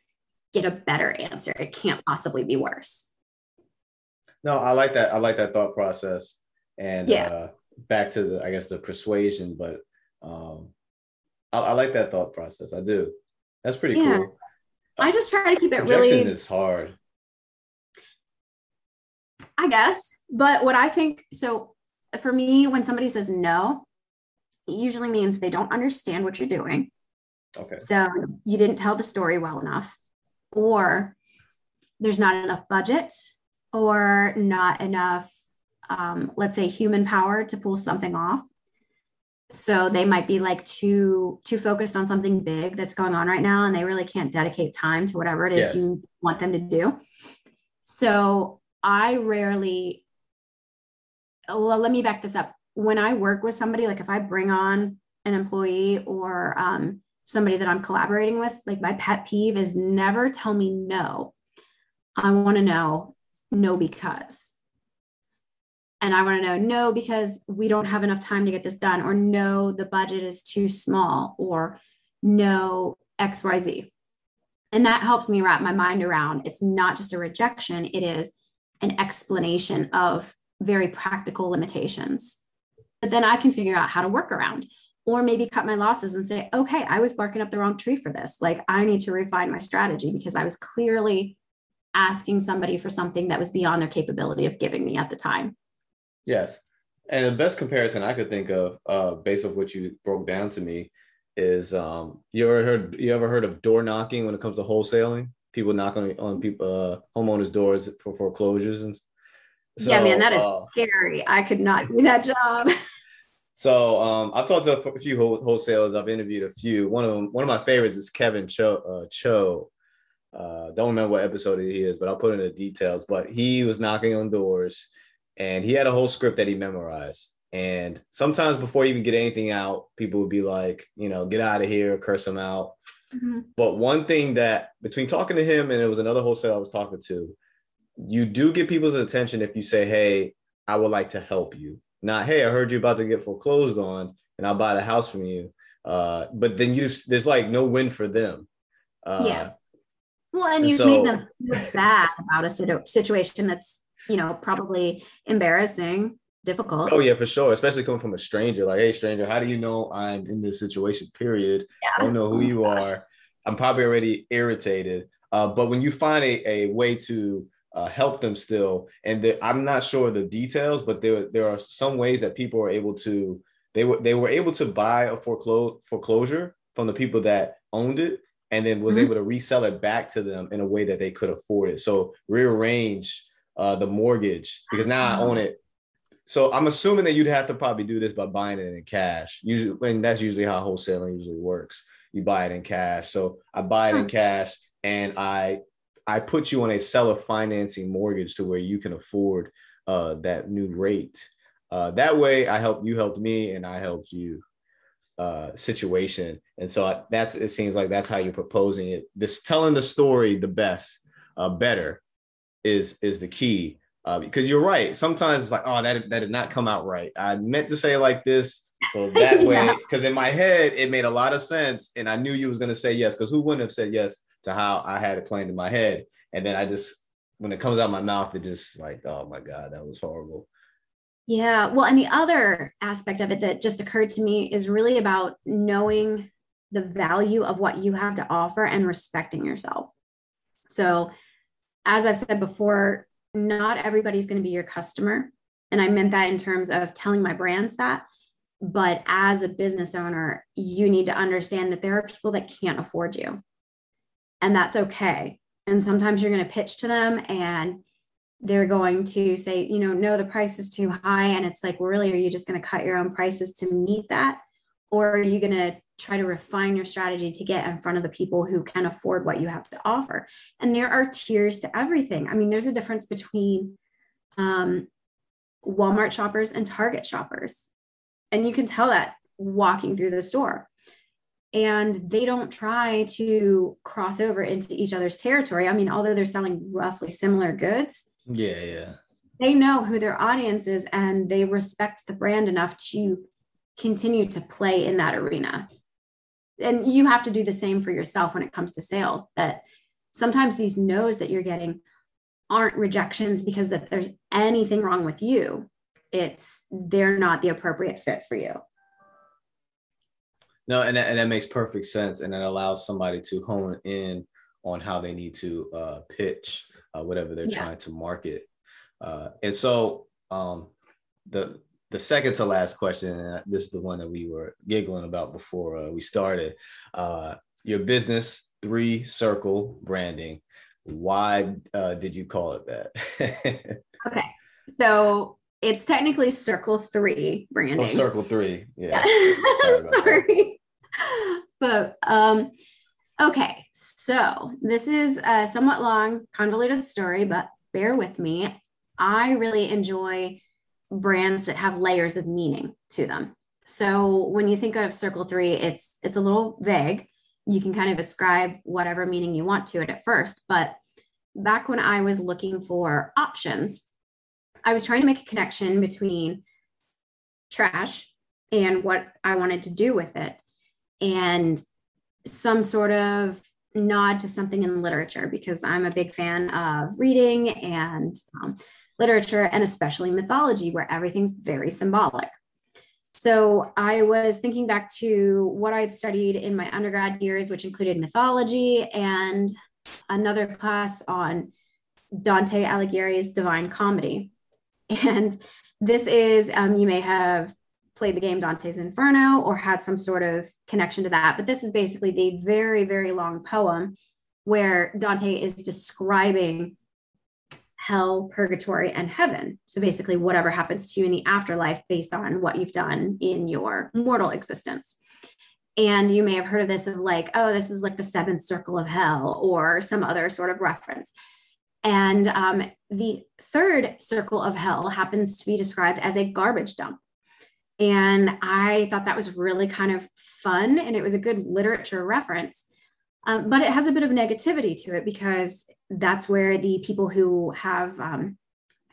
get a better answer. It can't possibly be worse. No i like that i like that thought process and yeah. uh, back to the i guess the persuasion but um I, I like that thought process. I do. That's pretty yeah. cool. I just try to keep it really is hard i guess but what i think so for me, when somebody says no, it usually means they don't understand what you're doing. Okay. So you didn't tell the story well enough, or there's not enough budget, or not enough, um, let's say, human power to pull something off. So they might be like too too focused on something big that's going on right now, and they really can't dedicate time to whatever it is yes. you want them to do. So I rarely, well, let me back this up. When I work with somebody, like if I bring on an employee or um, somebody that I'm collaborating with, like my pet peeve is never tell me no. I want to know no because. And I want to know no because we don't have enough time to get this done, or no, the budget is too small, or no, XYZ. And that helps me wrap my mind around it's not just a rejection, it is an explanation of very practical limitations. But then I can figure out how to work around or maybe cut my losses and say, okay, I was barking up the wrong tree for this. Like I need to refine my strategy because I was clearly asking somebody for something that was beyond their capability of giving me at the time. Yes. And the best comparison I could think of, uh, based off what you broke down to me, is um, you ever heard you ever heard of door knocking when it comes to wholesaling? People knocking on people uh, homeowners' doors for foreclosures and. So, yeah, man, that is uh, scary. I could not do that job. So um, I've talked to a few wholesalers. I've interviewed a few. One of them, one of my favorites is Kevin Cho. Uh, Cho. Uh, don't remember what episode he is, but I'll put in the details. But he was knocking on doors, and he had a whole script that he memorized. And sometimes before you even get anything out, people would be like, you know, get out of here, curse him out. Mm-hmm. But one thing that between talking to him and it was another wholesaler I was talking to, you do get people's attention if you say, "Hey, I would like to help you." Not, "Hey, I heard you're about to get foreclosed on, and I'll buy the house from you." Uh, but then you there's like no win for them. Uh, yeah. Well, and, and you've so, made them feel bad about a situation that's you know probably embarrassing difficult. Oh yeah, for sure. Especially coming from a stranger. Like, hey, stranger, how do you know I'm in this situation? Period. Yeah. I don't know who oh you gosh. are. I'm probably already irritated. Uh, but when you find a, a way to uh, help them still, and the, I'm not sure the details, but there there are some ways that people are able to they were they were able to buy a foreclose foreclosure from the people that owned it and then was mm-hmm. able to resell it back to them in a way that they could afford it. So rearrange uh, the mortgage because now I own it so I'm assuming that you'd have to probably do this by buying it in cash. Usually, and that's usually how wholesaling usually works. You buy it in cash. So I buy it in cash, and I I put you on a seller financing mortgage to where you can afford uh, that new rate. Uh, that way, I help you helped me, and I helped you uh, situation. And so I, that's it seems like that's how you're proposing it. This telling the story the best, uh, better, is is the key uh, because you're right. Sometimes it's like, oh, that that did not come out right. I meant to say like this, so that way, because in my head it made a lot of sense, and I knew you was gonna say yes. Because who wouldn't have said yes to how I had it planned in my head? And then I just, when it comes out my mouth, it just like, oh my god, that was horrible. Yeah. Well, and the other aspect of it that just occurred to me is really about knowing the value of what you have to offer and respecting yourself. So, as I've said before, not everybody's going to be your customer. And I meant that in terms of telling my brands that. But as a business owner, you need to understand that there are people that can't afford you. And that's okay. And sometimes you're going to pitch to them and they're going to say, you know, no, the price is too high. And it's like, well, really, are you just going to cut your own prices to meet that? Or are you going to try to refine your strategy to get in front of the people who can afford what you have to offer. And there are tiers to everything. I mean, there's a difference between um, Walmart shoppers and Target shoppers. And you can tell that walking through the store. And they don't try to cross over into each other's territory. I mean, although they're selling roughly similar goods. Yeah, yeah. They know who their audience is and they respect the brand enough to continue to play in that arena and you have to do the same for yourself when it comes to sales that sometimes these no's that you're getting aren't rejections because that there's anything wrong with you it's they're not the appropriate fit for you no and that, and that makes perfect sense and it allows somebody to hone in on how they need to uh, pitch uh, whatever they're yeah. trying to market uh, and so um, the the second to last question, and this is the one that we were giggling about before uh, we started. Uh, your business, three circle branding. Why uh, did you call it that? okay. So it's technically circle three branding. Oh, circle three. Yeah. Sorry. But um, okay. So this is a somewhat long, convoluted story, but bear with me. I really enjoy brands that have layers of meaning to them. So when you think of circle 3, it's it's a little vague. You can kind of ascribe whatever meaning you want to it at first, but back when I was looking for options, I was trying to make a connection between trash and what I wanted to do with it and some sort of nod to something in literature because I'm a big fan of reading and um, literature and especially mythology where everything's very symbolic. So I was thinking back to what I'd studied in my undergrad years, which included mythology and another class on Dante Alighieri's Divine Comedy. And this is, um, you may have played the game Dante's Inferno or had some sort of connection to that, but this is basically the very, very long poem where Dante is describing hell, purgatory, and heaven. So basically, whatever happens to you in the afterlife based on what you've done in your mortal existence. And you may have heard of this of like, oh, this is like the seventh circle of hell or some other sort of reference. And um, the third circle of hell happens to be described as a garbage dump. And I thought that was really kind of fun and it was a good literature reference. Um, but it has a bit of negativity to it because that's where the people who have, um,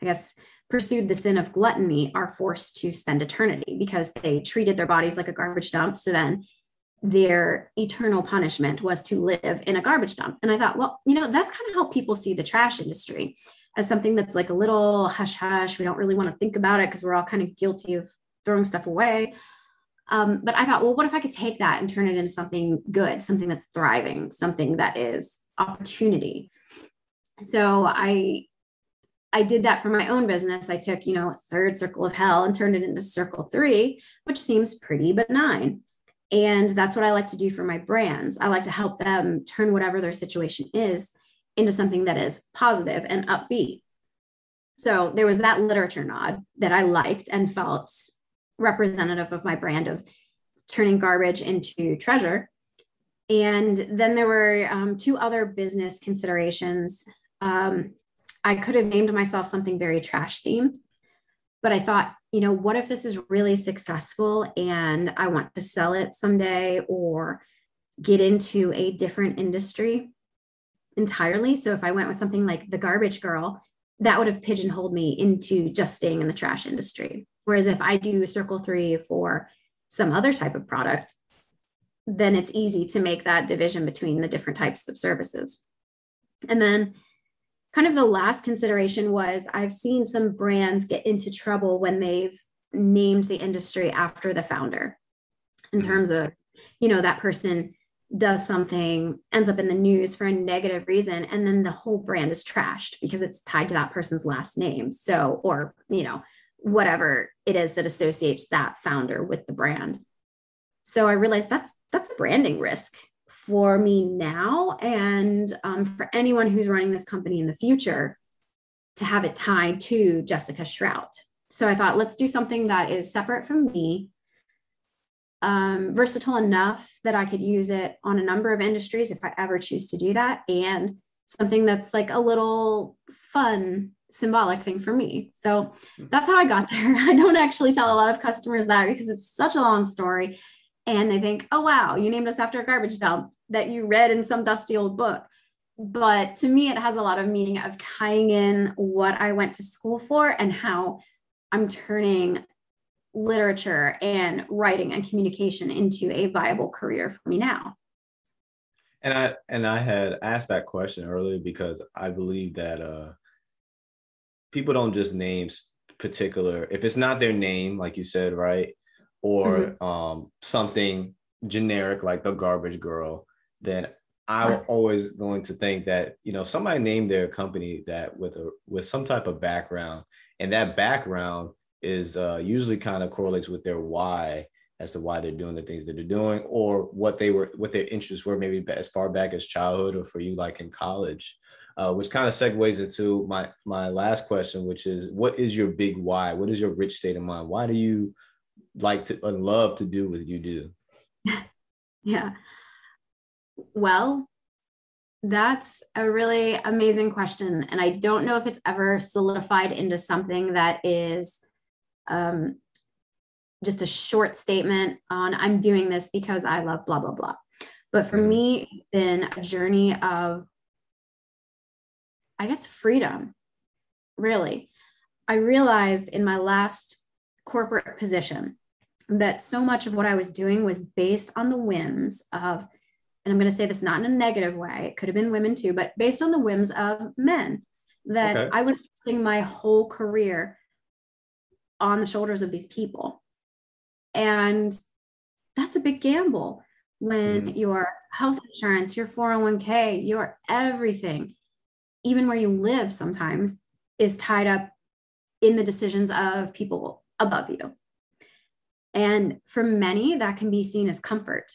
I guess, pursued the sin of gluttony are forced to spend eternity because they treated their bodies like a garbage dump. So then their eternal punishment was to live in a garbage dump. And I thought, well, you know, that's kind of how people see the trash industry as something that's like a little hush hush. We don't really want to think about it because we're all kind of guilty of throwing stuff away. Um, but I thought, well, what if I could take that and turn it into something good, something that's thriving, something that is opportunity. So I I did that for my own business. I took, you know, third circle of hell and turned it into circle three, which seems pretty benign. And that's what I like to do for my brands. I like to help them turn whatever their situation is into something that is positive and upbeat. So there was that literature nod that I liked and felt representative of my brand of turning garbage into treasure. And then there were um, two other business considerations. Um, I could have named myself something very trash themed, but I thought, you know, what if this is really successful and I want to sell it someday or get into a different industry entirely? So if I went with something like the garbage girl, that would have pigeonholed me into just staying in the trash industry. Whereas if I do circle three for some other type of product, then it's easy to make that division between the different types of services. And then, kind of the last consideration was I've seen some brands get into trouble when they've named the industry after the founder in mm-hmm. terms of, you know, that person does something, ends up in the news for a negative reason, and then the whole brand is trashed because it's tied to that person's last name. So, or, you know, whatever it is that associates that founder with the brand. So I realized that's that's a branding risk for me now and um, for anyone who's running this company in the future to have it tied to Jessica Shrout. So I thought, let's do something that is separate from me, um, versatile enough that I could use it on a number of industries if I ever choose to do that, and something that's like a little fun symbolic thing for me. So that's how I got there. I don't actually tell a lot of customers that because it's such a long story. And they think, oh, wow, you named us after a garbage dump that you read in some dusty old book. But to me, it has a lot of meaning of tying in what I went to school for and how I'm turning literature and writing and communication into a viable career for me now. And I and I had asked that question earlier because I believe that uh, people don't just name particular if it's not their name like you said right? Or mm-hmm. um, something generic like the garbage girl then i'm always going to think that you know somebody named their company that with a with some type of background and that background is uh, usually kind of correlates with their why as to why they're doing the things that they're doing or what they were what their interests were maybe as far back as childhood or for you like in college uh, which kind of segues into my my last question, which is, what is your big why? What is your rich state of mind? Why do you like to uh, love to do what you do? yeah. Well, That's a really amazing question. And I don't know if it's ever solidified into something that is um, just a short statement on I'm doing this because I love blah, blah, blah. But for mm-hmm. me, it's been a journey of, I guess, freedom, really. I realized in my last corporate position that so much of what I was doing was based on the whims of, and I'm going to say this not in a negative way, it could have been women too, but based on the whims of men, that okay. I was spending my whole career on the shoulders of these people. And that's a big gamble when mm. your health insurance, your 401k, your everything, even where you live sometimes is tied up in the decisions of people above you. And for many, that can be seen as comfort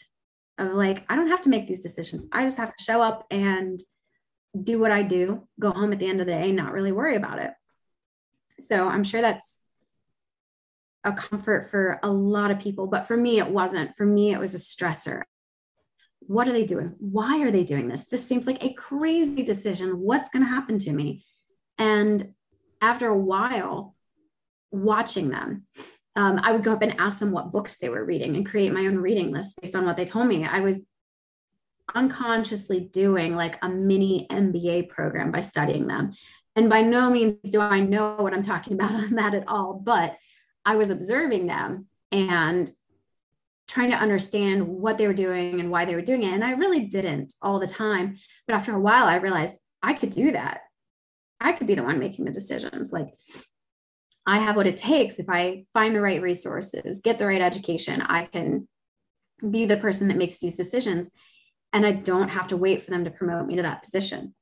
of like, I don't have to make these decisions. I just have to show up and do what I do, go home at the end of the day, not really worry about it. So I'm sure that's a comfort for a lot of people, but for me, it wasn't. For me, it was a stressor. What are they doing? Why are they doing this? This seems like a crazy decision. What's going to happen to me? And after a while, watching them, um, I would go up and ask them what books they were reading and create my own reading list based on what they told me. I was unconsciously doing like a mini MBA program by studying them. And by no means do I know what I'm talking about on that at all, but I was observing them and trying to understand what they were doing and why they were doing it. And I really didn't all the time. But after a while, I realized I could do that. I could be the one making the decisions. Like, I have what it takes. If I find the right resources, get the right education, I can be the person that makes these decisions. And I don't have to wait for them to promote me to that position.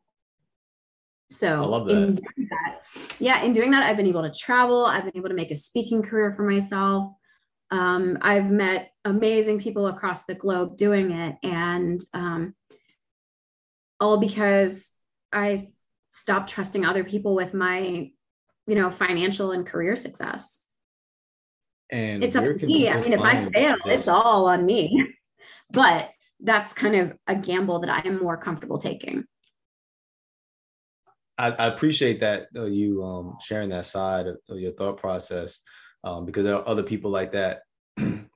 So I love that. In doing that, yeah, in doing that, I've been able to travel. I've been able to make a speaking career for myself. Um, I've met amazing people across the globe doing it, and um, all because I stopped trusting other people with my, you know, financial and career success. And it's up to me. I mean, if I fail, this? it's all on me. But that's kind of a gamble that I am more comfortable taking. I, I appreciate that uh, you um, sharing that side of, of your thought process um, because there are other people like that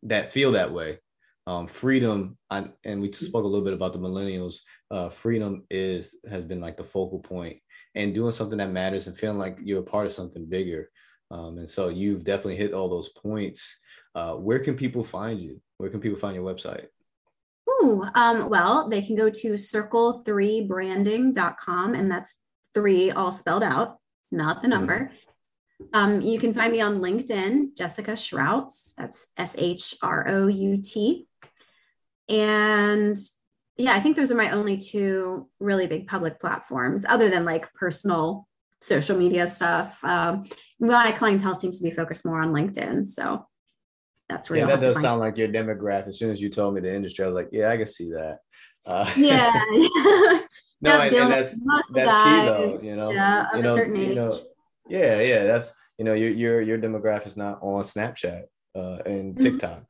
that feel that way. Um, freedom, I, and we spoke a little bit about the millennials. Uh, freedom is has been like the focal point, and doing something that matters and feeling like you're a part of something bigger. Um, and so you've definitely hit all those points. Uh, where can people find you? Where can people find your website? Ooh, um, well, they can go to circle3branding.com, and that's three all spelled out, not the number. Mm-hmm. Um, you can find me on LinkedIn, Jessica Shrouts. That's S H R O U T. And yeah, I think those are my only two really big public platforms, other than like personal social media stuff. Um, my clientele seems to be focused more on LinkedIn. So that's where yeah, that does sound like your demographic. As soon as you told me the industry, I was like, yeah, I can see that. Uh, yeah. no, and, and, that's that's key though. You know, yeah, you know, you know, yeah, yeah. That's you know, your your your demographic is not on Snapchat uh, and mm-hmm. TikTok.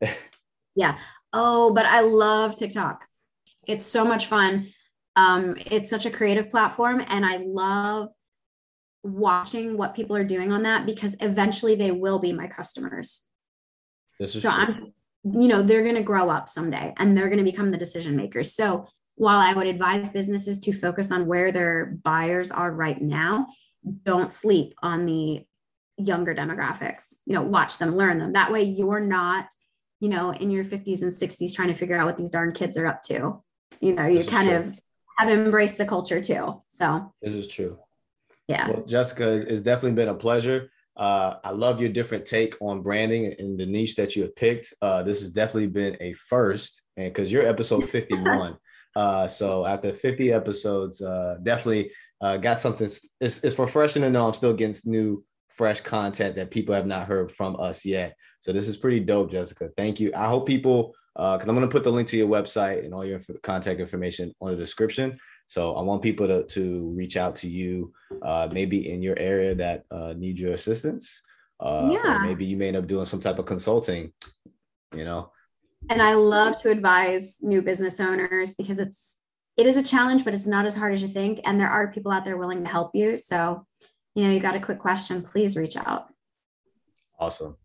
yeah. Oh, but I love TikTok. It's so much fun. Um, it's such a creative platform, and I love watching what people are doing on that because eventually they will be my customers. This is so true. I'm, you know, they're going to grow up someday and they're going to become the decision makers. So while I would advise businesses to focus on where their buyers are right now, don't sleep on the younger demographics. You know, watch them, learn them. That way you're not, you know, in your 50s and 60s trying to figure out what these darn kids are up to. You know, you kind true. of have embraced the culture too. So this is true. Yeah. Well, Jessica, it's definitely been a pleasure. Uh, I love your different take on branding and the niche that you have picked. Uh, this has definitely been a first, and because you're episode 51. Uh, so after 50 episodes, uh, definitely uh, got something. It's, it's refreshing to know I'm still getting new, fresh content that people have not heard from us yet. So this is pretty dope, Jessica. Thank you. I hope people, because uh, I'm going to put the link to your website and all your contact information on the description. So I want people to, to reach out to you, uh, maybe in your area that uh, need your assistance. Uh, yeah. maybe you may end up doing some type of consulting, you know, and I love to advise new business owners because it's it is a challenge, but it's not as hard as you think. And there are people out there willing to help you. So, you know, you got a quick question, please reach out. Awesome.